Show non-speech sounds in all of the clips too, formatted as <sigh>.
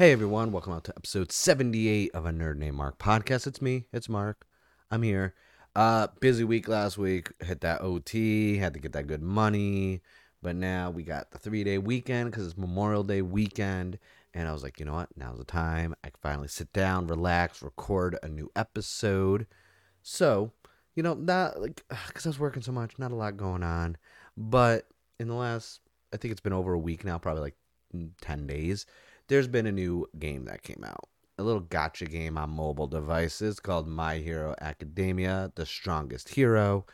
Hey everyone, welcome out to episode 78 of a Nerd Named Mark podcast. It's me, it's Mark. I'm here. Uh busy week last week, hit that OT, had to get that good money, but now we got the 3-day weekend cuz it's Memorial Day weekend and I was like, you know what? Now's the time. I can finally sit down, relax, record a new episode. So, you know, not like cuz I was working so much, not a lot going on, but in the last I think it's been over a week now, probably like 10 days there's been a new game that came out. A little gacha game on mobile devices called My Hero Academia, The Strongest Hero.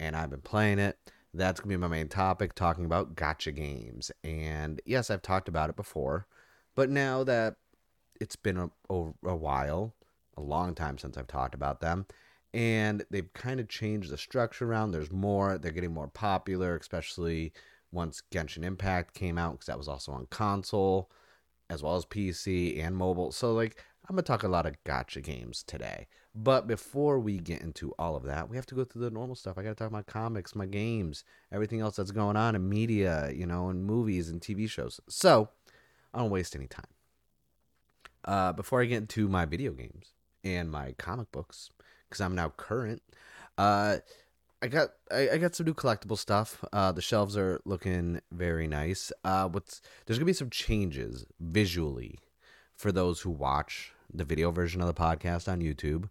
And I've been playing it. That's going to be my main topic, talking about gacha games. And yes, I've talked about it before. But now that it's been a, a, a while, a long time since I've talked about them, and they've kind of changed the structure around. There's more, they're getting more popular, especially once Genshin Impact came out, because that was also on console as well as PC and mobile. So, like, I'm going to talk a lot of gacha games today. But before we get into all of that, we have to go through the normal stuff. I got to talk about comics, my games, everything else that's going on in media, you know, and movies and TV shows. So, I don't waste any time. Uh, before I get into my video games and my comic books, because I'm now current, uh, I got I, I, got some new collectible stuff. Uh, the shelves are looking very nice. Uh, what's there's gonna be some changes visually for those who watch the video version of the podcast on YouTube.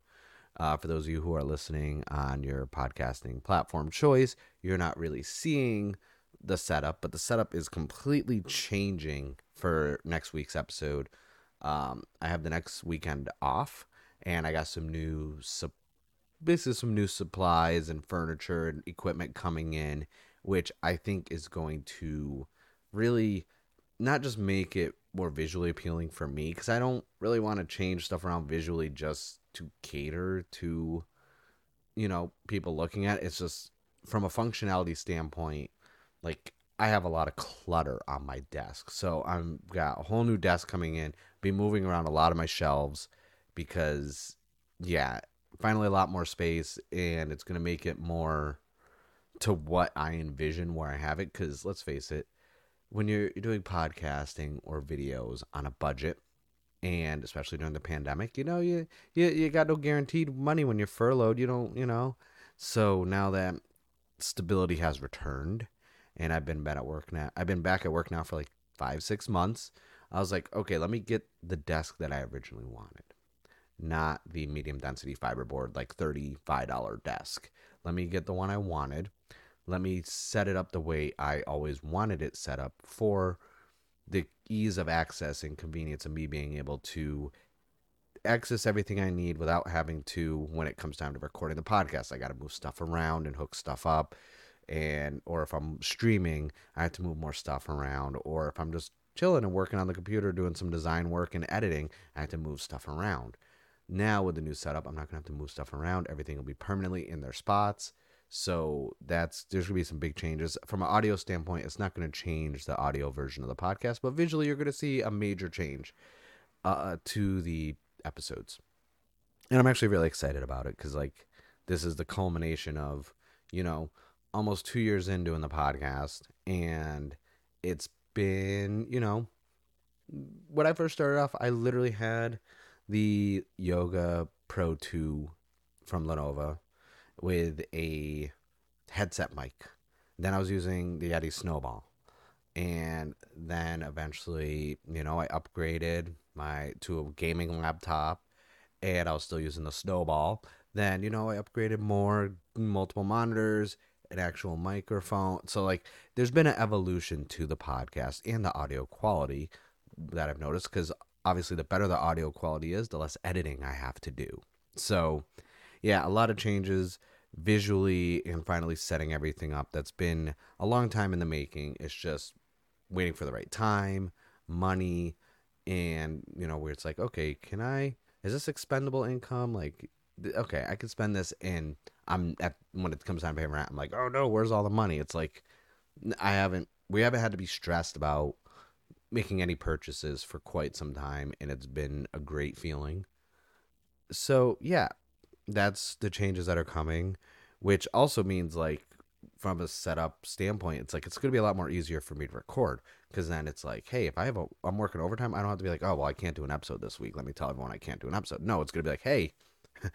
Uh, for those of you who are listening on your podcasting platform choice, you're not really seeing the setup, but the setup is completely changing for next week's episode. Um, I have the next weekend off, and I got some new support basically some new supplies and furniture and equipment coming in, which I think is going to really not just make it more visually appealing for me because I don't really want to change stuff around visually just to cater to you know people looking at it. It's just from a functionality standpoint, like I have a lot of clutter on my desk. So I'm got a whole new desk coming in, be moving around a lot of my shelves because yeah, finally a lot more space and it's going to make it more to what I envision where I have it cuz let's face it when you're, you're doing podcasting or videos on a budget and especially during the pandemic you know you, you you got no guaranteed money when you're furloughed you don't you know? So now that stability has returned and I've been back at work now I've been back at work now for like 5 6 months I was like okay let me get the desk that I originally wanted not the medium density fiberboard, like $35 desk. Let me get the one I wanted. Let me set it up the way I always wanted it set up for the ease of access and convenience of me being able to access everything I need without having to when it comes time to recording the podcast. I got to move stuff around and hook stuff up and or if I'm streaming, I have to move more stuff around or if I'm just chilling and working on the computer doing some design work and editing, I have to move stuff around. Now with the new setup, I'm not gonna have to move stuff around. Everything will be permanently in their spots. So that's there's gonna be some big changes from an audio standpoint. It's not gonna change the audio version of the podcast, but visually you're gonna see a major change uh, to the episodes, and I'm actually really excited about it because like this is the culmination of you know almost two years in doing the podcast, and it's been you know when I first started off, I literally had the Yoga Pro 2 from Lenovo with a headset mic. Then I was using the Yeti Snowball. And then eventually, you know, I upgraded my to a gaming laptop and I was still using the Snowball. Then, you know, I upgraded more multiple monitors, an actual microphone. So like there's been an evolution to the podcast and the audio quality that I've noticed cuz obviously the better the audio quality is, the less editing I have to do. So, yeah, a lot of changes visually and finally setting everything up. That's been a long time in the making. It's just waiting for the right time, money, and you know, where it's like, okay, can I is this expendable income? Like okay, I can spend this and I'm at when it comes time to pay rent, I'm like, oh no, where's all the money? It's like I haven't we haven't had to be stressed about making any purchases for quite some time, and it's been a great feeling. So, yeah, that's the changes that are coming, which also means like from a setup standpoint, it's like it's going to be a lot more easier for me to record because then it's like, hey, if I have a, I'm working overtime, I don't have to be like, oh, well, I can't do an episode this week. Let me tell everyone I can't do an episode. No, it's gonna be like, hey, <laughs>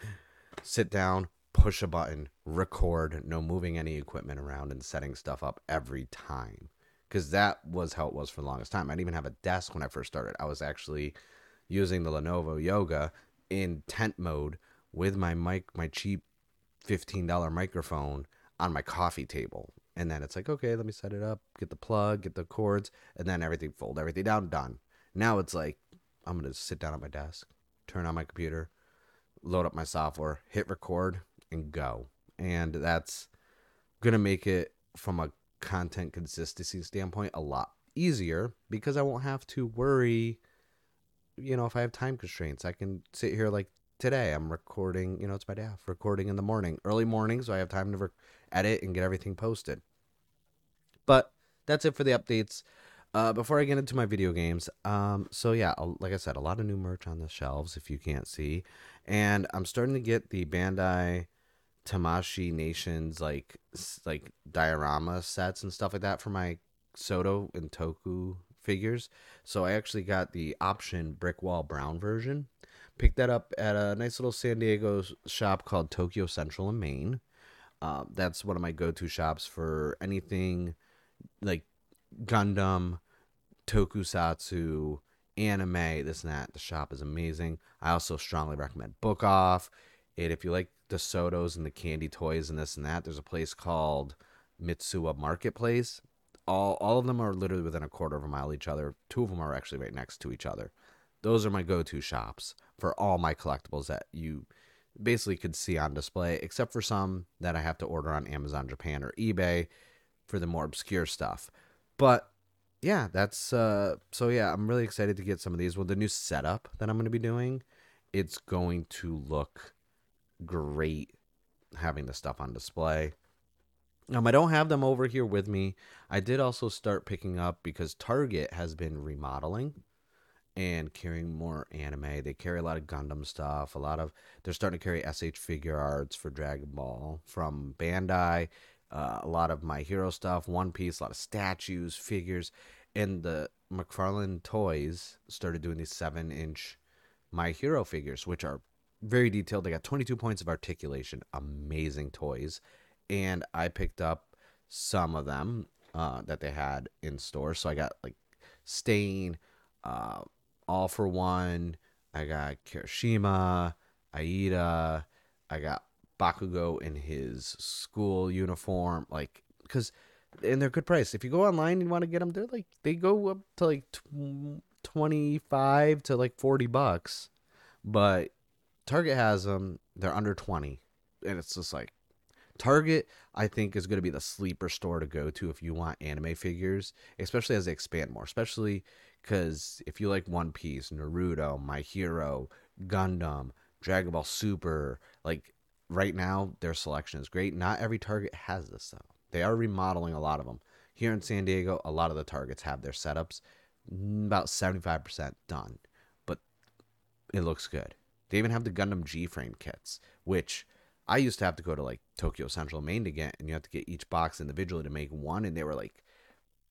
sit down, push a button, record, no moving any equipment around and setting stuff up every time. Because that was how it was for the longest time. I didn't even have a desk when I first started. I was actually using the Lenovo Yoga in tent mode with my mic, my cheap $15 microphone on my coffee table. And then it's like, okay, let me set it up, get the plug, get the cords, and then everything, fold everything down, done. Now it's like, I'm going to sit down at my desk, turn on my computer, load up my software, hit record, and go. And that's going to make it, from a content consistency standpoint, a lot easier because I won't have to worry, you know, if I have time constraints. I can sit here like today. I'm recording, you know, it's my day off, recording in the morning, early morning, so I have time to re- edit and get everything posted. But that's it for the updates. Uh, before I get into my video games, um, so yeah, like I said, a lot of new merch on the shelves if you can't see, and I'm starting to get the Bandai Tamashii Nations like like diorama sets and stuff like that for my Soto and Toku figures. So I actually got the option brick wall brown version. Picked that up at a nice little San Diego shop called Tokyo Central in Maine. Uh, that's one of my go-to shops for anything like Gundam, Tokusatsu, anime, this and that. The shop is amazing. I also strongly recommend Book Off. And if you like the Sotos and the candy toys and this and that, there's a place called Mitsuwa Marketplace. All all of them are literally within a quarter of a mile each other. Two of them are actually right next to each other. Those are my go-to shops for all my collectibles that you basically could see on display, except for some that I have to order on Amazon Japan or eBay for the more obscure stuff. But yeah, that's uh so yeah, I'm really excited to get some of these. Well, the new setup that I'm going to be doing, it's going to look great having the stuff on display. Um, I don't have them over here with me. I did also start picking up because Target has been remodeling and carrying more anime. They carry a lot of Gundam stuff. A lot of they're starting to carry SH Figuarts for Dragon Ball from Bandai uh, a lot of My Hero stuff, One Piece, a lot of statues, figures, and the McFarlane Toys started doing these seven inch My Hero figures, which are very detailed. They got 22 points of articulation, amazing toys, and I picked up some of them uh, that they had in store. So I got like Stain, uh, All for One. I got Kirishima, Iida. I got Bakugo in his school uniform, like because and they're good price. If you go online and want to get them, they're like they go up to like twenty five to like forty bucks, but Target has them. They're under twenty, and it's just like Target. I think is going to be the sleeper store to go to if you want anime figures, especially as they expand more. Especially because if you like One Piece, Naruto, My Hero, Gundam, Dragon Ball Super, like right now their selection is great. Not every Target has this though. They are remodeling a lot of them. Here in San Diego, a lot of the Targets have their setups about 75% done, but it looks good. They even have the Gundam G frame kits, which I used to have to go to like Tokyo Central Maine to get, and you have to get each box individually to make one, and they were like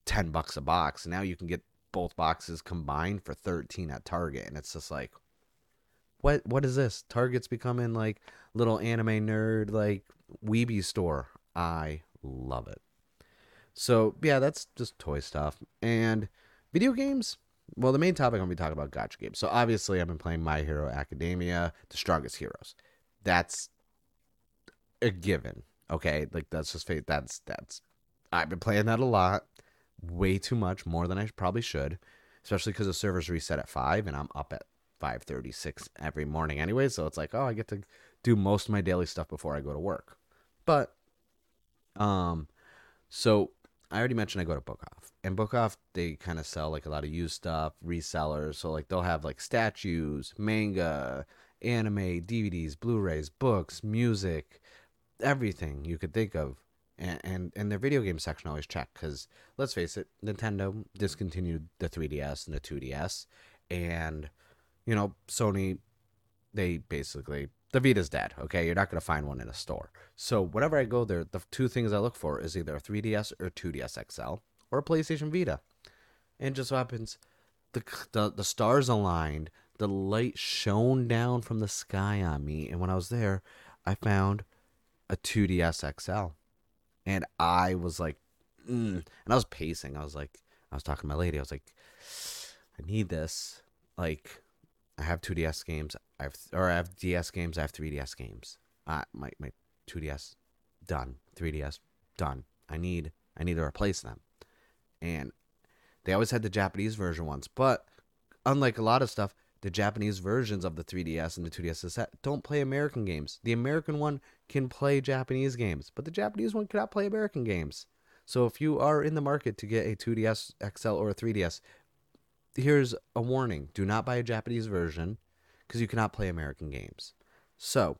10 bucks a box. Now you can get both boxes combined for 13 at Target, and it's just like, what what is this? Target's becoming like little anime nerd like weeby store. I love it. So yeah, that's just toy stuff and video games. Well, the main topic I'm gonna be talking about gacha games. So obviously, I've been playing My Hero Academia, The Strongest Heroes. That's a given. Okay, like that's just fate. That's that's. I've been playing that a lot, way too much, more than I probably should, especially because the servers reset at five and I'm up at 5:36 every morning anyway, so it's like, oh, I get to do most of my daily stuff before I go to work. But um so I already mentioned I go to Book Off. And Book Off they kind of sell like a lot of used stuff, resellers, so like they'll have like statues, manga, anime, DVDs, Blu-rays, books, music, everything you could think of. And, and, and their video game section always check because let's face it, Nintendo discontinued the 3DS and the 2DS, and you know, Sony, they basically the Vita's dead. Okay, you're not gonna find one in a store. So whenever I go there, the two things I look for is either a 3DS or 2DS XL or a PlayStation Vita. And just so happens, the the the stars aligned. The light shone down from the sky on me, and when I was there, I found a 2DS XL, and I was like, mm. and I was pacing. I was like, I was talking to my lady. I was like, I need this. Like, I have 2DS games. I have or I have DS games. I have 3DS games. Uh, my my 2DS done. 3DS done. I need I need to replace them. And they always had the Japanese version once, but unlike a lot of stuff, the Japanese versions of the 3DS and the 2DS set don't play American games. The American one can play Japanese games, but the Japanese one cannot play American games. So if you are in the market to get a 2DS XL or a 3DS, here's a warning: do not buy a Japanese version because you cannot play American games. So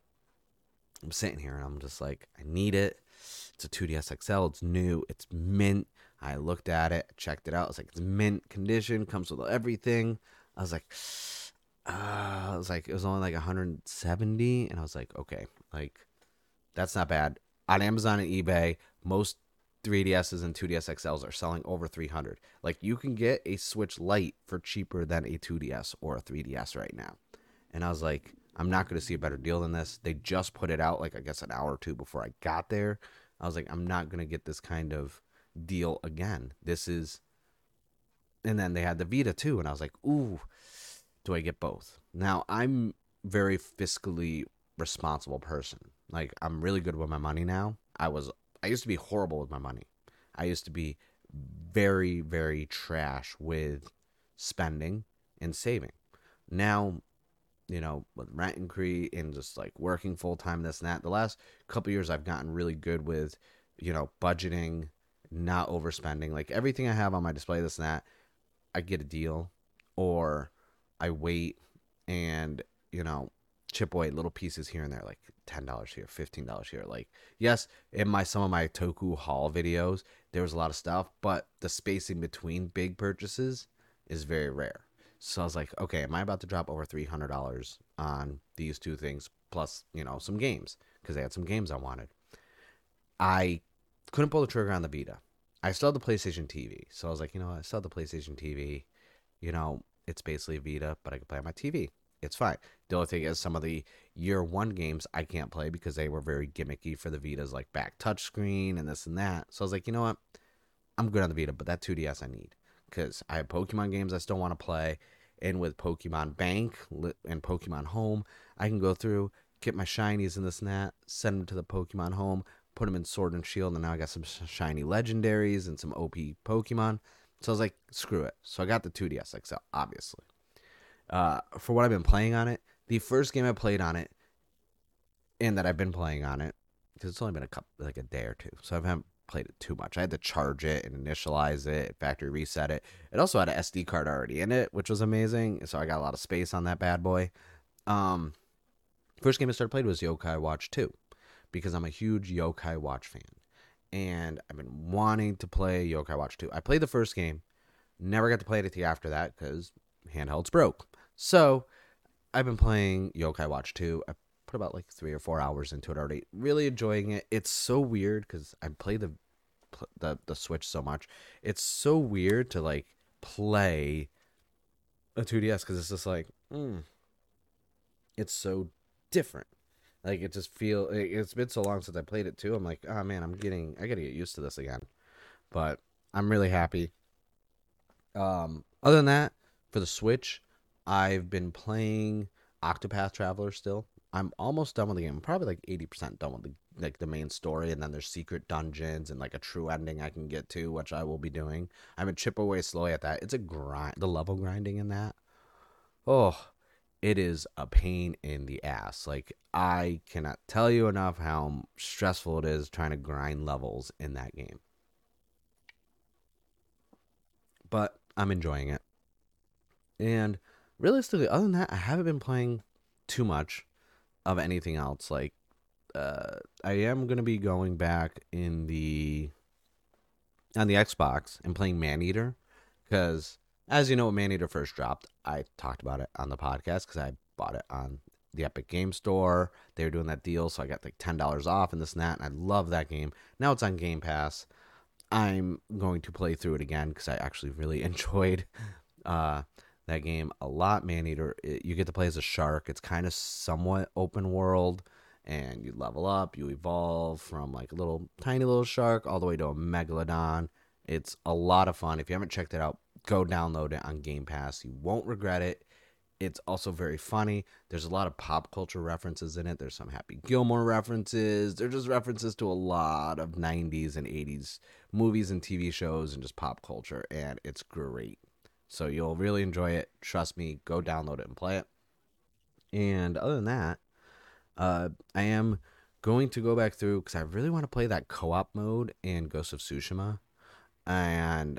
I'm sitting here and I'm just like, I need it. It's a 2DS XL. It's new. It's mint. I looked at it, checked it out. It's like it's mint condition, comes with everything. I was like, uh, I was like, it was only like 170, and I was like, okay, like that's not bad. On Amazon and eBay, most 3DSs and 2DS XLs are selling over 300. Like you can get a Switch Lite for cheaper than a 2DS or a 3DS right now. And I was like, I'm not going to see a better deal than this. They just put it out like I guess an hour or two before I got there. I was like, I'm not going to get this kind of deal again. This is and then they had the Vita too and I was like, "Ooh, do I get both?" Now, I'm very fiscally responsible person. Like I'm really good with my money now. I was I used to be horrible with my money. I used to be very very trash with spending and saving. Now, you know, with rent increase and just like working full time, this and that. The last couple years, I've gotten really good with, you know, budgeting, not overspending. Like everything I have on my display, this and that, I get a deal, or I wait and you know chip away little pieces here and there, like ten dollars here, fifteen dollars here. Like yes, in my some of my Toku haul videos, there was a lot of stuff, but the spacing between big purchases is very rare. So I was like, okay, am I about to drop over three hundred dollars on these two things plus you know some games because they had some games I wanted. I couldn't pull the trigger on the Vita. I still had the PlayStation TV, so I was like, you know, I still have the PlayStation TV. You know, it's basically a Vita, but I can play on my TV it's fine. The only thing is some of the year one games I can't play because they were very gimmicky for the Vita's like back touchscreen and this and that. So I was like, you know what? I'm good on the Vita, but that 2DS I need because I have Pokemon games I still want to play. And with Pokemon Bank and Pokemon Home, I can go through, get my shinies and this and that, send them to the Pokemon Home, put them in Sword and Shield, and now I got some shiny legendaries and some OP Pokemon. So I was like, screw it. So I got the 2DS XL, obviously uh, for what I've been playing on it, the first game I played on it, and that I've been playing on it, because it's only been a couple, like a day or two, so I haven't played it too much. I had to charge it and initialize it, factory reset it. It also had an SD card already in it, which was amazing. So I got a lot of space on that bad boy. Um, first game I started playing was Yokai Watch 2 because I'm a huge Yokai Watch fan. And I've been wanting to play Yokai Watch 2. I played the first game, never got to play it after that because handhelds broke. So I've been playing Yokai Watch 2. I put about like three or four hours into it already. Really enjoying it. It's so weird because I play the, the the Switch so much. It's so weird to like play a 2DS because it's just like, mm, it's so different. Like it just feel it's been so long since I played it too. I'm like, oh man, I'm getting I gotta get used to this again. But I'm really happy. Um, other than that, for the Switch, I've been playing Octopath Traveler still. I'm almost done with the game. I'm probably like 80% done with the like the main story and then there's secret dungeons and like a true ending I can get to, which I will be doing. I'm a chip away slowly at that. It's a grind the level grinding in that. Oh, it is a pain in the ass. Like I cannot tell you enough how stressful it is trying to grind levels in that game. But I'm enjoying it. And realistically, other than that, I haven't been playing too much of anything else. Like, uh, I am gonna be going back in the on the Xbox and playing Maneater because, as you know, when Maneater first dropped, I talked about it on the podcast because I bought it on the Epic Game Store. They were doing that deal, so I got like ten dollars off and this and that, and I love that game. Now it's on Game Pass. I'm going to play through it again because I actually really <laughs> enjoyed uh, that game a lot. Maneater, it, you get to play as a shark. It's kind of somewhat open world, and you level up, you evolve from like a little tiny little shark all the way to a megalodon. It's a lot of fun. If you haven't checked it out, go download it on Game Pass. You won't regret it. It's also very funny. There's a lot of pop culture references in it. There's some Happy Gilmore references. There's just references to a lot of 90s and 80s movies and TV shows and just pop culture. And it's great. So you'll really enjoy it. Trust me, go download it and play it. And other than that, uh, I am going to go back through because I really want to play that co op mode in Ghost of Tsushima. And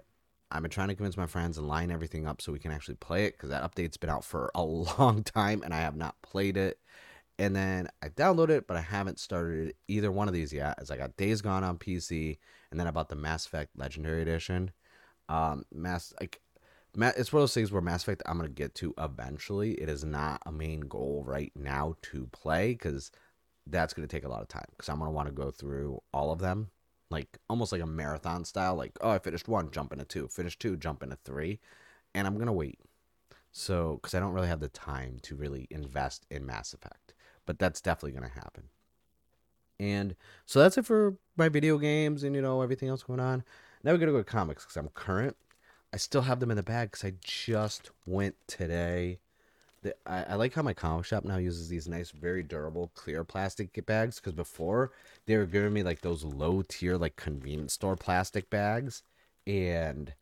I've been trying to convince my friends and line everything up so we can actually play it because that update's been out for a <laughs> long time and I have not played it. And then I downloaded it, but I haven't started either one of these yet. As I got Days Gone on PC, and then I bought the Mass Effect Legendary Edition. Um, Mass like, it's one of those things where Mass Effect I'm gonna get to eventually. It is not a main goal right now to play because that's gonna take a lot of time because I'm gonna want to go through all of them like almost like a marathon style. Like, oh, I finished one, jump into two, finish two, jump into three, and I'm gonna wait. So, because I don't really have the time to really invest in Mass Effect, but that's definitely gonna happen. And so that's it for my video games and you know everything else going on. Now we're gonna go to comics because I'm current. I still have them in the bag because I just went today the, I, I, like how my comic shop now uses these nice, very durable, clear plastic bags. Because before they were giving me like those low tier, like convenience store plastic bags, and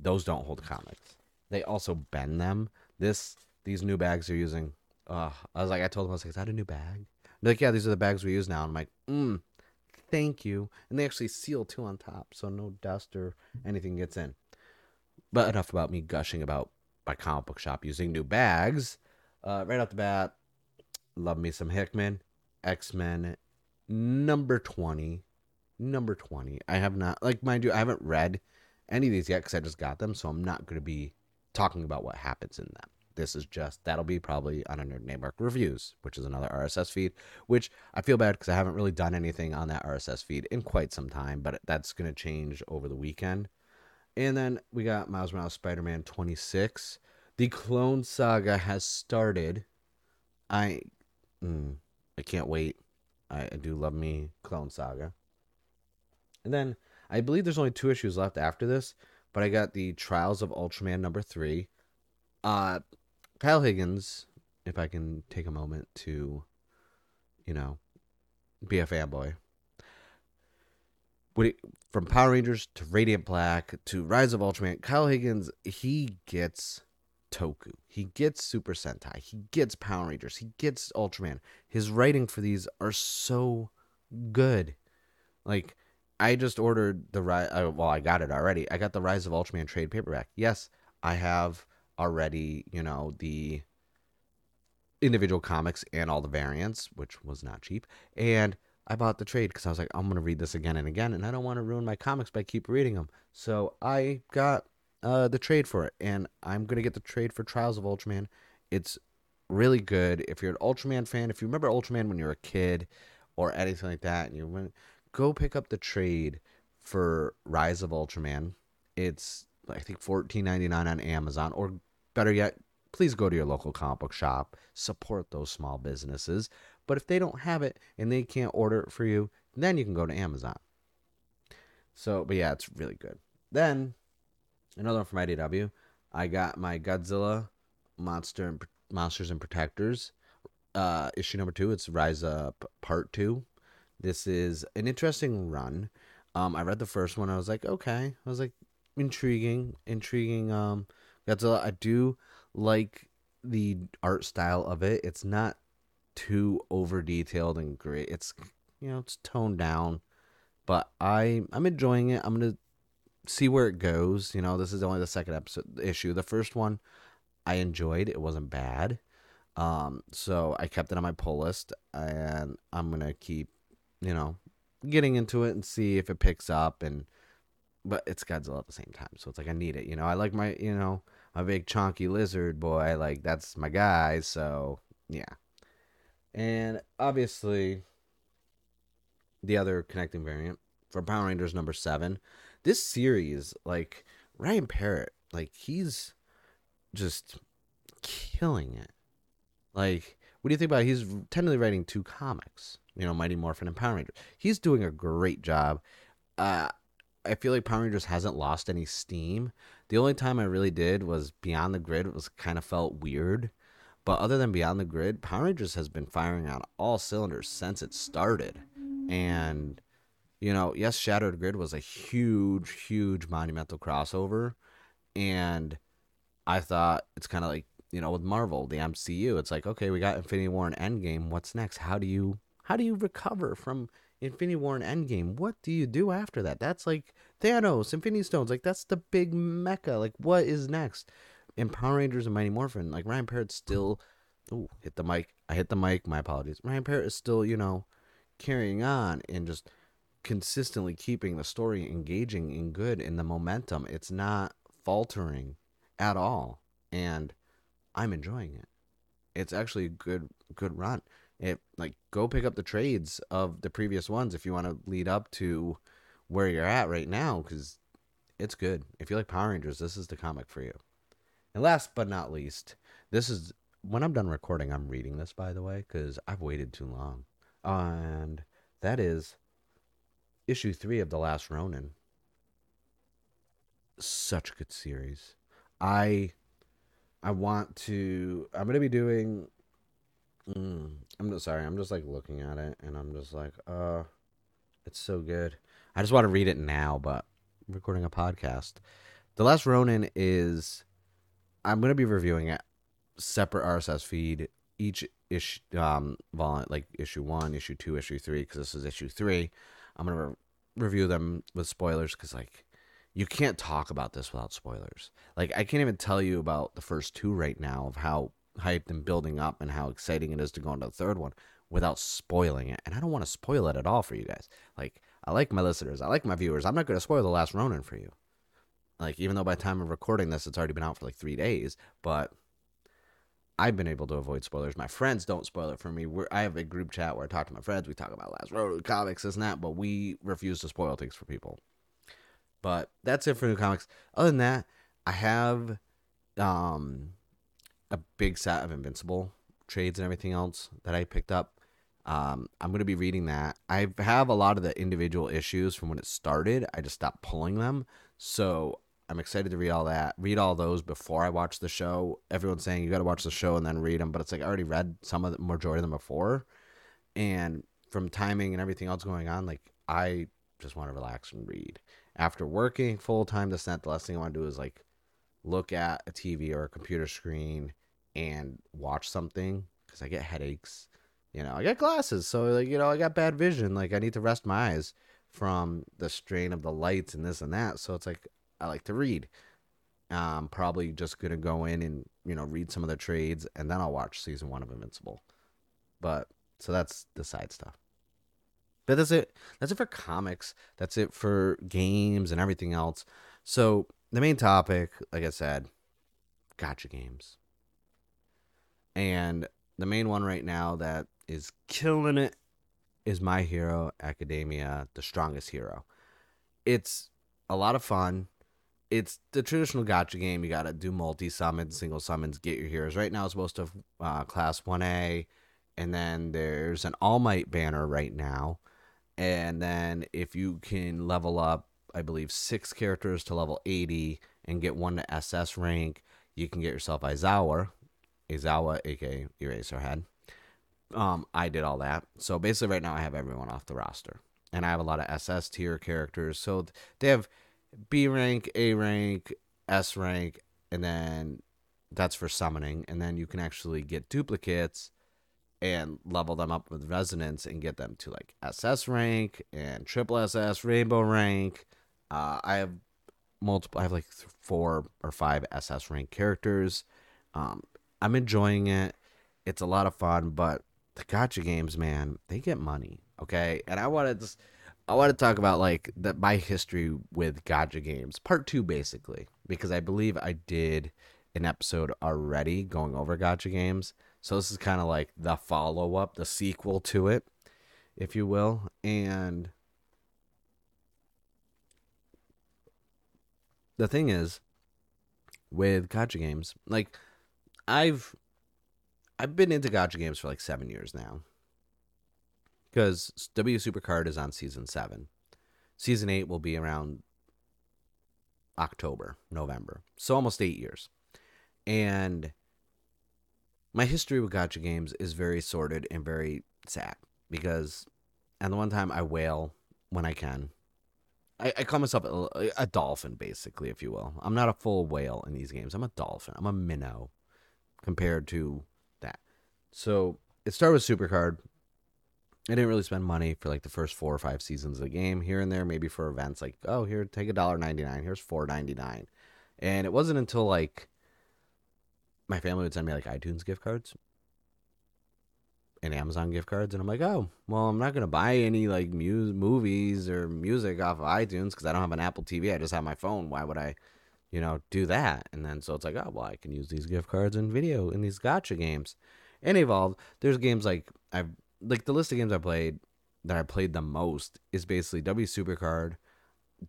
those don't hold comics. They also bend them. This these new bags are using. Uh, I was like, I told them I was like, is that a new bag? They're like, yeah, these are the bags we use now. I'm like, mm, thank you. And they actually seal too on top, so no dust or anything gets in. But enough about me gushing about my comic book shop using new bags. Uh, right off the bat, love me some Hickman, X Men, number twenty, number twenty. I have not like mind you, I haven't read any of these yet because I just got them, so I'm not going to be talking about what happens in them. This is just that'll be probably on a Nerd Network reviews, which is another RSS feed. Which I feel bad because I haven't really done anything on that RSS feed in quite some time, but that's going to change over the weekend. And then we got Miles Morales Spider Man 26. The Clone Saga has started. I mm, I can't wait. I, I do love me Clone Saga. And then I believe there's only two issues left after this, but I got the Trials of Ultraman number three. Uh, Kyle Higgins, if I can take a moment to, you know, be a fanboy from Power Rangers to Radiant Black to Rise of Ultraman, Kyle Higgins, he gets Toku. He gets Super Sentai. He gets Power Rangers. He gets Ultraman. His writing for these are so good. Like, I just ordered the rise. Uh, well, I got it already. I got the Rise of Ultraman trade paperback. Yes, I have already. You know the individual comics and all the variants, which was not cheap. And I bought the trade because I was like, I'm gonna read this again and again, and I don't want to ruin my comics by keep reading them. So I got uh, the trade for it, and I'm gonna get the trade for Trials of Ultraman. It's really good. If you're an Ultraman fan, if you remember Ultraman when you were a kid or anything like that, and you went, go pick up the trade for Rise of Ultraman. It's I think $14.99 on Amazon, or better yet, please go to your local comic book shop. Support those small businesses. But if they don't have it and they can't order it for you, then you can go to Amazon. So, but yeah, it's really good. Then another one from IDW. I got my Godzilla Monster and Monsters and Protectors uh, issue number two. It's Rise Up Part Two. This is an interesting run. Um, I read the first one. I was like, okay. I was like, intriguing, intriguing. Um, Godzilla. I do like the art style of it. It's not too over detailed and great. It's you know it's toned down, but I I'm enjoying it. I'm gonna see where it goes. You know, this is only the second episode issue. The first one I enjoyed. It wasn't bad. Um, so I kept it on my pull list, and I'm gonna keep you know getting into it and see if it picks up and. But it's Godzilla at the same time, so it's like I need it. You know, I like my you know my big chunky lizard boy. Like that's my guy. So yeah. And obviously, the other connecting variant for Power Rangers number seven, this series, like Ryan Parrott, like he's just killing it. Like, what do you think about? He's technically writing two comics. You know, Mighty Morphin and Power Rangers. He's doing a great job. Uh, I feel like Power Rangers hasn't lost any steam. The only time I really did was Beyond the Grid. It was kind of felt weird, but other than Beyond the Grid, Power Rangers has been firing on all cylinders since it started. And you know, yes, Shattered Grid was a huge, huge monumental crossover, and I thought it's kind of like you know with Marvel, the MCU. It's like okay, we got Infinity War and Endgame. What's next? How do you how do you recover from Infinity War and Endgame? What do you do after that? That's like Thanos, Infinity Stones. Like that's the big mecca. Like what is next? In Power Rangers and Mighty Morphin, like Ryan Parrott still. Oh, hit the mic. I hit the mic. My apologies. Ryan Parrott is still, you know, carrying on and just consistently keeping the story engaging and good in the momentum. It's not faltering at all. And I'm enjoying it. It's actually a good good run. It like go pick up the trades of the previous ones if you want to lead up to where you're at right now cuz it's good. If you like Power Rangers, this is the comic for you. And last but not least, this is when I'm done recording, I'm reading this by the way cuz I've waited too long. And that is issue 3 of The Last Ronin. Such a good series. I I want to. I'm gonna be doing. Mm, I'm just sorry. I'm just like looking at it, and I'm just like, uh, it's so good. I just want to read it now, but I'm recording a podcast. The Last Ronin is. I'm gonna be reviewing it separate RSS feed each issue, um, vol- like issue one, issue two, issue three, because this is issue three. I'm gonna re- review them with spoilers, because like you can't talk about this without spoilers. Like I can't even tell you about the first two right now of how hyped and building up and how exciting it is to go into the third one without spoiling it. And I don't want to spoil it at all for you guys. Like I like my listeners, I like my viewers. I'm not to spoil the last Ronin for you. Like even though by the time of recording this, it's already been out for like three days, but I've been able to avoid spoilers. My friends don't spoil it for me. We're, I have a group chat where I talk to my friends. We talk about Last Ronin comics, this and that, but we refuse to spoil things for people. But that's it for new comics. Other than that, I have um a big set of Invincible trades and everything else that I picked up. Um, I'm gonna be reading that. I have a lot of the individual issues from when it started. I just stopped pulling them, so I'm excited to read all that. Read all those before I watch the show. Everyone's saying you got to watch the show and then read them, but it's like I already read some of the majority of them before, and from timing and everything else going on, like I just want to relax and read after working full time this net the last thing i want to do is like look at a tv or a computer screen and watch something because i get headaches you know i got glasses so like you know i got bad vision like i need to rest my eyes from the strain of the lights and this and that so it's like i like to read i'm probably just gonna go in and you know read some of the trades and then i'll watch season one of invincible but so that's the side stuff but that's it. That's it for comics. That's it for games and everything else. So the main topic, like I said, gacha games. And the main one right now that is killing it is My Hero Academia, the strongest hero. It's a lot of fun. It's the traditional gacha game. You got to do multi summons, single summons, get your heroes. Right now, it's most of uh, class 1A. And then there's an All Might banner right now and then if you can level up i believe six characters to level 80 and get one to ss rank you can get yourself Aizawa, Aizawa, aka Eraserhead. Um, I did all that. So basically, right now I have everyone off the roster, and I have a lot of SS tier characters. So they have B rank, A rank, S rank, and then that's for summoning. And then you can actually get duplicates and level them up with resonance and get them to like SS rank and triple SS rainbow rank. Uh, I have multiple. I have like four or five SS rank characters. Um, I'm enjoying it. It's a lot of fun, but the gacha games, man, they get money. Okay, and I wanted to, I want to talk about like that my history with gacha games, part two, basically, because I believe I did an episode already going over gacha games. So this is kind of like the follow up, the sequel to it, if you will. And the thing is, with gacha games, like I've I've been into gacha games for like seven years now. Because W Supercard is on season seven. Season eight will be around October, November. So almost eight years. And my history with gacha games is very sordid and very sad because and the one time I wail when I can. I, I call myself a, a, dolphin, basically, if you will. I'm not a full whale in these games. I'm a dolphin. I'm a minnow compared to that. So it started with Supercard. I didn't really spend money for like the first four or five seasons of the game. Here and there, maybe for events, like oh, here, take a dollar ninety nine. Here's four ninety nine. And it wasn't until like my family would send me like iTunes gift cards and Amazon gift cards, and I'm like, oh, well, I'm not gonna buy any like mu- movies or music off of iTunes because I don't have an Apple TV. I just have my phone. Why would I, you know, do that? And then so it's like, oh, well, I can use these gift cards in video in these gacha games. And evolved. There's games like I've like the list of games I played that I played the most is basically W Supercard,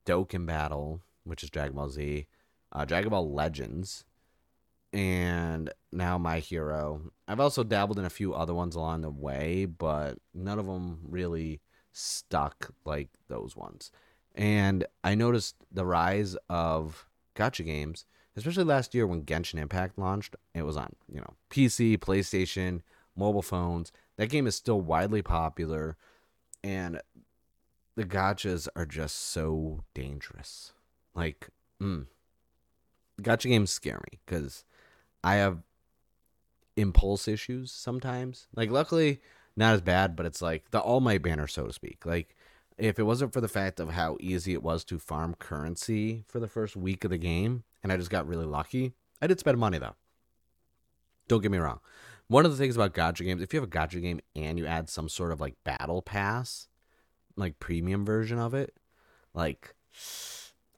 Dokkan Battle, which is Dragon Ball Z, uh, Dragon Ball Legends, and now my hero. I've also dabbled in a few other ones along the way, but none of them really stuck like those ones. And I noticed the rise of gacha games, especially last year when Genshin Impact launched. It was on, you know, PC, PlayStation, mobile phones. That game is still widely popular and the gachas are just so dangerous. Like, mm, gacha games scare me because I have impulse issues sometimes. Like, luckily, not as bad, but it's like the All Might banner, so to speak. Like, if it wasn't for the fact of how easy it was to farm currency for the first week of the game, and I just got really lucky, I did spend money though. Don't get me wrong. One of the things about gacha games, if you have a gacha game and you add some sort of like battle pass, like premium version of it, like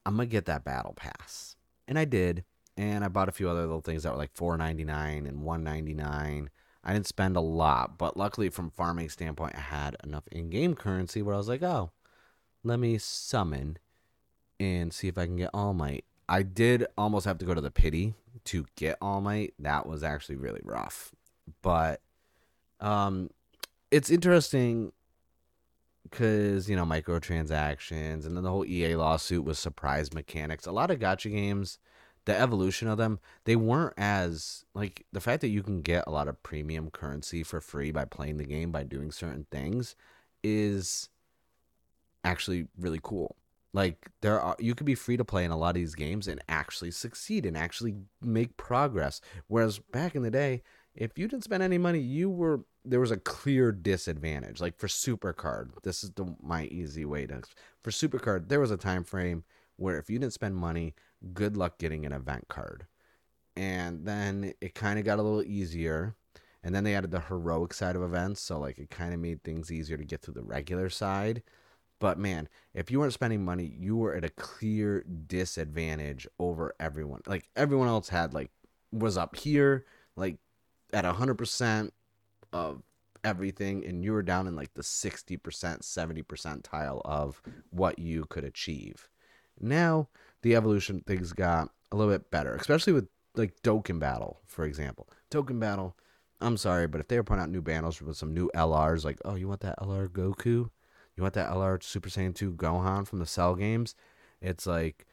I'm gonna get that battle pass, and I did and I bought a few other little things that were like four ninety nine and one ninety nine. I didn't spend a lot, but luckily from farming standpoint, I had enough in game currency where I was like, oh, let me summon and see if I can get All Might. I did almost have to go to the pity to get All Might. That was actually really rough, but um, it's interesting because you know microtransactions and then the whole EA lawsuit was surprise mechanics. A lot of gacha games the evolution of them, they weren't as like the fact that you can get a lot of premium currency for free by playing the game by doing certain things is actually really cool. Like there are you could be free to play in a lot of these games and actually succeed and actually make progress. Whereas back in the day, if you didn't spend any money, you were there was a clear disadvantage. Like for Supercard, this is the, my easy way to for Supercard, there was a time frame where if you didn't spend money, good luck getting an event card. And then it kind of got a little easier. And then they added the heroic side of events. So, like, it kind of made things easier to get through the regular side. But man, if you weren't spending money, you were at a clear disadvantage over everyone. Like, everyone else had, like, was up here, like, at 100% of everything. And you were down in, like, the 60%, 70% tile of what you could achieve. Now, the evolution things got a little bit better, especially with like Dokkan Battle, for example. Dokkan Battle, I'm sorry, but if they were putting out new battles with some new LRs, like, oh, you want that LR Goku? You want that LR Super Saiyan 2 Gohan from the Cell games? It's like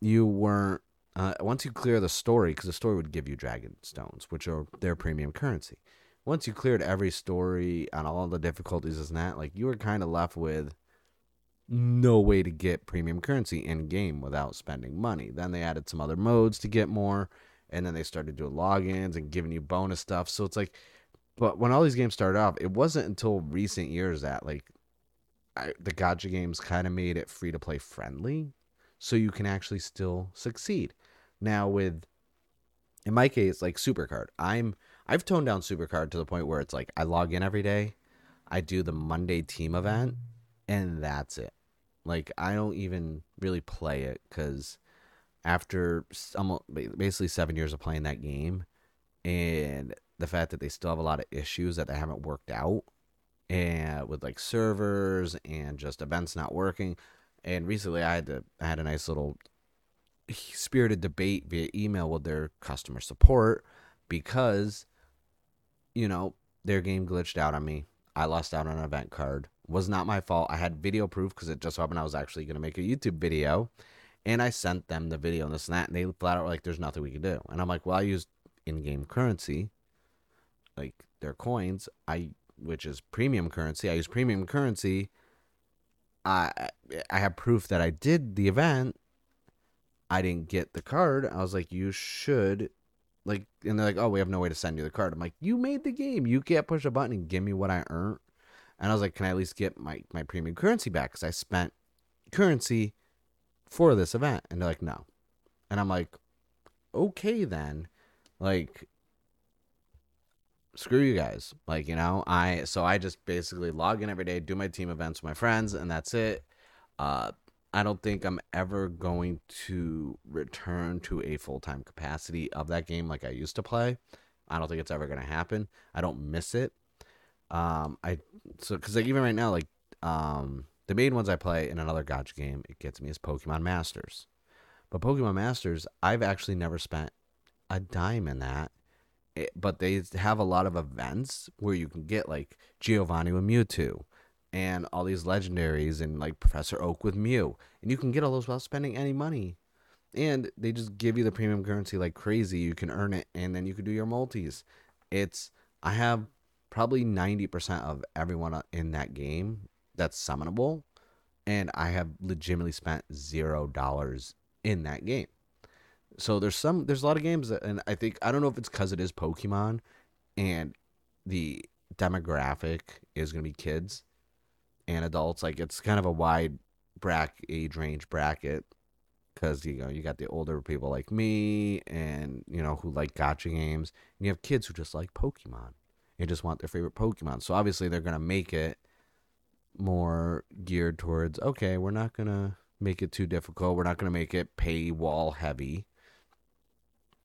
you weren't. Uh, once you clear the story, because the story would give you Dragon Stones, which are their premium currency. Once you cleared every story and all the difficulties and that, like you were kind of left with no way to get premium currency in game without spending money. Then they added some other modes to get more, and then they started doing logins and giving you bonus stuff. So it's like, but when all these games started off, it wasn't until recent years that like I, the gacha games kind of made it free to play friendly, so you can actually still succeed. Now with in my case, like Supercard, I'm I've toned down Supercard to the point where it's like I log in every day, I do the Monday team event, and that's it. Like I don't even really play it because after almost basically seven years of playing that game, and the fact that they still have a lot of issues that they haven't worked out, and with like servers and just events not working. And recently, I had to I had a nice little spirited debate via email with their customer support because you know their game glitched out on me. I lost out on an event card. Was not my fault. I had video proof because it just happened I was actually going to make a YouTube video. And I sent them the video and this and that. And they flat out were like, there's nothing we can do. And I'm like, well, I used in game currency, like their coins, I which is premium currency. I use premium currency. I I have proof that I did the event. I didn't get the card. I was like, you should like and they're like, Oh, we have no way to send you the card. I'm like, You made the game. You can't push a button and give me what I earned. And I was like, Can I at least get my, my premium currency back? Because I spent currency for this event. And they're like, No. And I'm like, Okay then. Like screw you guys. Like, you know, I so I just basically log in every day, do my team events with my friends, and that's it. Uh I don't think I'm ever going to return to a full time capacity of that game like I used to play. I don't think it's ever going to happen. I don't miss it. Um, I so because like even right now, like um, the main ones I play in another gacha game, it gets me is Pokemon Masters. But Pokemon Masters, I've actually never spent a dime in that. It, but they have a lot of events where you can get like Giovanni with Mewtwo and all these legendaries and like Professor Oak with Mew. And you can get all those without spending any money. And they just give you the premium currency like crazy. You can earn it and then you can do your multis. It's I have probably 90% of everyone uh, in that game that's summonable and I have legitimately spent 0 dollars in that game. So there's some there's a lot of games that and I think I don't know if it's cuz it is Pokemon and the demographic is going to be kids and adults. Like it's kind of a wide bracket age range bracket because you know you got the older people like me and you know who like gacha games, and you have kids who just like Pokemon and just want their favorite Pokemon. So obviously they're gonna make it more geared towards okay, we're not gonna make it too difficult. We're not gonna make it paywall heavy.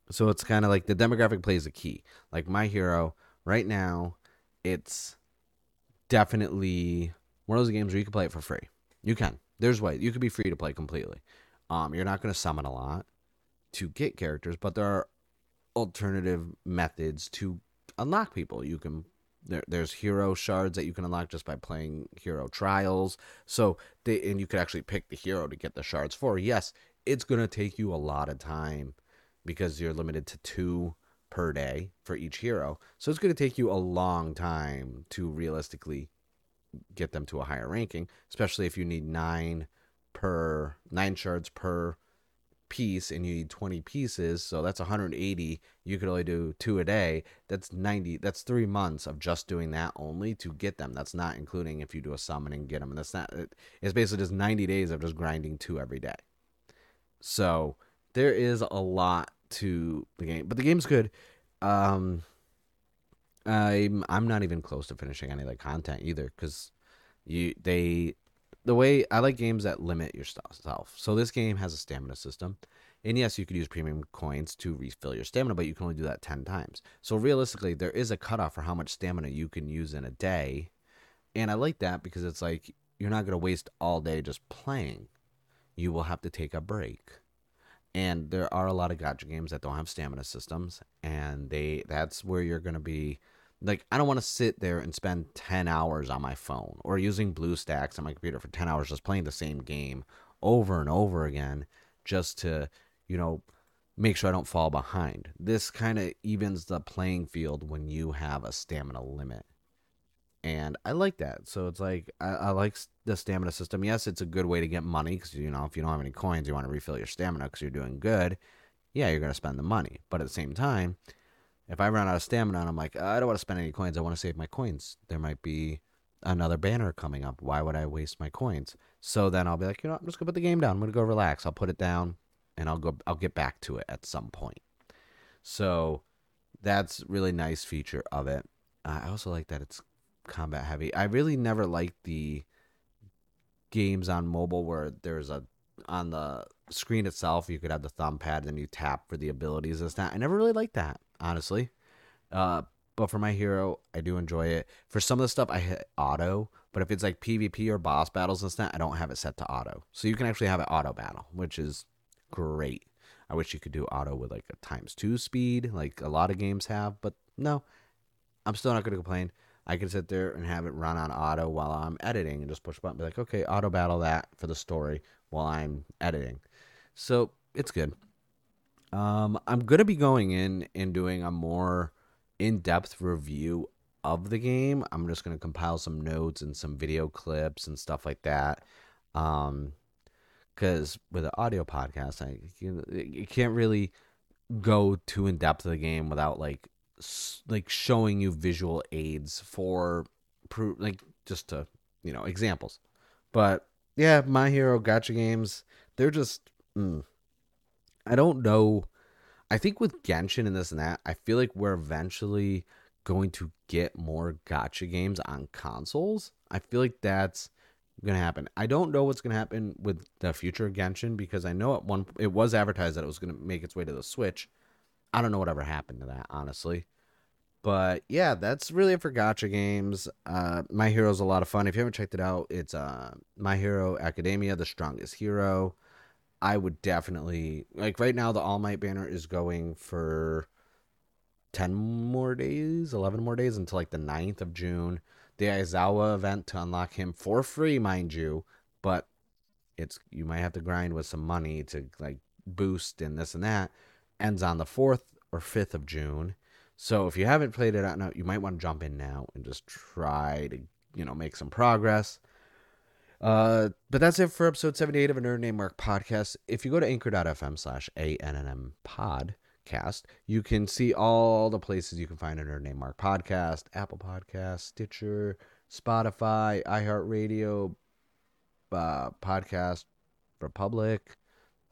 So it's kind of like the demographic plays a key. Like my hero right now, it's definitely one of those games where you can play it for free. You can. There's way you could be free to play completely. Um, you're not going to summon a lot to get characters, but there are alternative methods to unlock people. You can there, there's hero shards that you can unlock just by playing hero trials. So they and you could actually pick the hero to get the shards for. Yes, it's going to take you a lot of time because you're limited to two per day for each hero. So it's going to take you a long time to realistically get them to a higher ranking, especially if you need nine per nine shards per piece and you need 20 pieces. So that's 180 you could only do two a day. That's 90 that's three months of just doing that only to get them. That's not including if you do a summon and get them. And that's not it's basically just 90 days of just grinding two every day. So there is a lot to the game but the game's good. Um I'm I'm not even close to finishing any of the content either because you they the way I like games that limit yourself. So this game has a stamina system, and yes, you could use premium coins to refill your stamina, but you can only do that ten times. So realistically, there is a cutoff for how much stamina you can use in a day, and I like that because it's like you're not gonna waste all day just playing. You will have to take a break and there are a lot of gacha games that don't have stamina systems and they that's where you're going to be like I don't want to sit there and spend 10 hours on my phone or using BlueStacks on my computer for 10 hours just playing the same game over and over again just to, you know, make sure I don't fall behind. This kind of evens the playing field when you have a stamina limit. And I like that. So it's like, I, I like the stamina system. Yes, it's a good way to get money because, you know, if you don't have any coins, you want to refill your stamina because you're doing good. Yeah, you're going to spend the money. But at the same time, if I run out of stamina and I'm like, I don't want to spend any coins, I want to save my coins. There might be another banner coming up. Why would I waste my coins? So then I'll be like, you know, I'm just gonna put the game down. I'm gonna go relax. I'll put it down, and I'll go. I'll get back to it at some point. So that's really nice feature of it. I also like that it's combat heavy. I really never liked the games on mobile where there's a on the screen itself you could have the thumb pad and you tap for the abilities and stuff. I never really liked that honestly. Uh, but for my hero, I do enjoy it. For some of the stuff, I hit auto, but if it's like PvP or boss battles and stuff, I don't have it set to auto. So you can actually have it auto battle, which is great. I wish you could do auto with like a times two speed, like a lot of games have, but no, I'm still not going to complain. I can sit there and have it run on auto while I'm editing and just push a button, be like, okay, auto battle that for the story while I'm editing. So it's good. Um, I'm gonna be going in and doing a more in-depth review of the game. I'm just gonna compile some notes and some video clips and stuff like that. Um, because with an audio podcast, I you, can't really go too in depth of the game without like like showing you visual aids for proof, like just to you know examples. But yeah, My Hero Gacha games, they're just mm, I don't know. I think with Genshin and this and that, I feel like we're eventually going to get more gacha games on consoles. I feel like that's going to happen. I don't know what's going to happen with the future of Genshin because I know at one it was advertised that it was going to make its way to the Switch. I don't know whatever happened to that, honestly. But yeah, that's really it for gacha games. Uh, My Hero's a lot of fun. If you haven't checked it out, it's uh, My Hero Academia: The Strongest Hero. I would definitely like right now the All Might banner is going for 10 more days, 11 more days until like the 9th of June. The Aizawa event to unlock him for free, mind you, but it's you might have to grind with some money to like boost and this and that. Ends on the 4th or 5th of June. So if you haven't played it out now, you might want to jump in now and just try to, you know, make some progress. Uh, but that's it for episode 78 of a Nerd Named Mark podcast. If you go to anchor.fm slash ANNM podcast, you can see all the places you can find a Nerd Named Mark podcast Apple Podcast, Stitcher, Spotify, iHeartRadio, uh, Podcast Republic,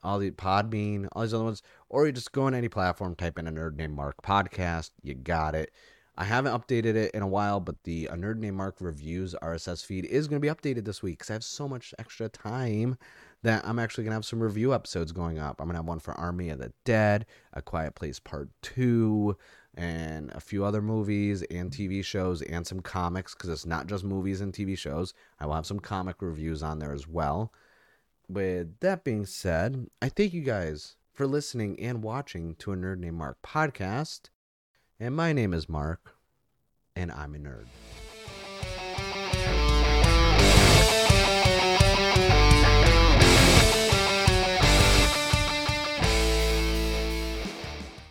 all the Podbean, all these other ones. Or you just go on any platform, type in a Nerd Named Mark podcast. You got it. I haven't updated it in a while, but the A Nerd Named Mark Reviews RSS feed is going to be updated this week because I have so much extra time that I'm actually going to have some review episodes going up. I'm going to have one for Army of the Dead, A Quiet Place Part 2, and a few other movies and TV shows and some comics because it's not just movies and TV shows. I will have some comic reviews on there as well. With that being said, I thank you guys for listening and watching to a Nerd Named Mark podcast. And my name is Mark, and I'm a nerd.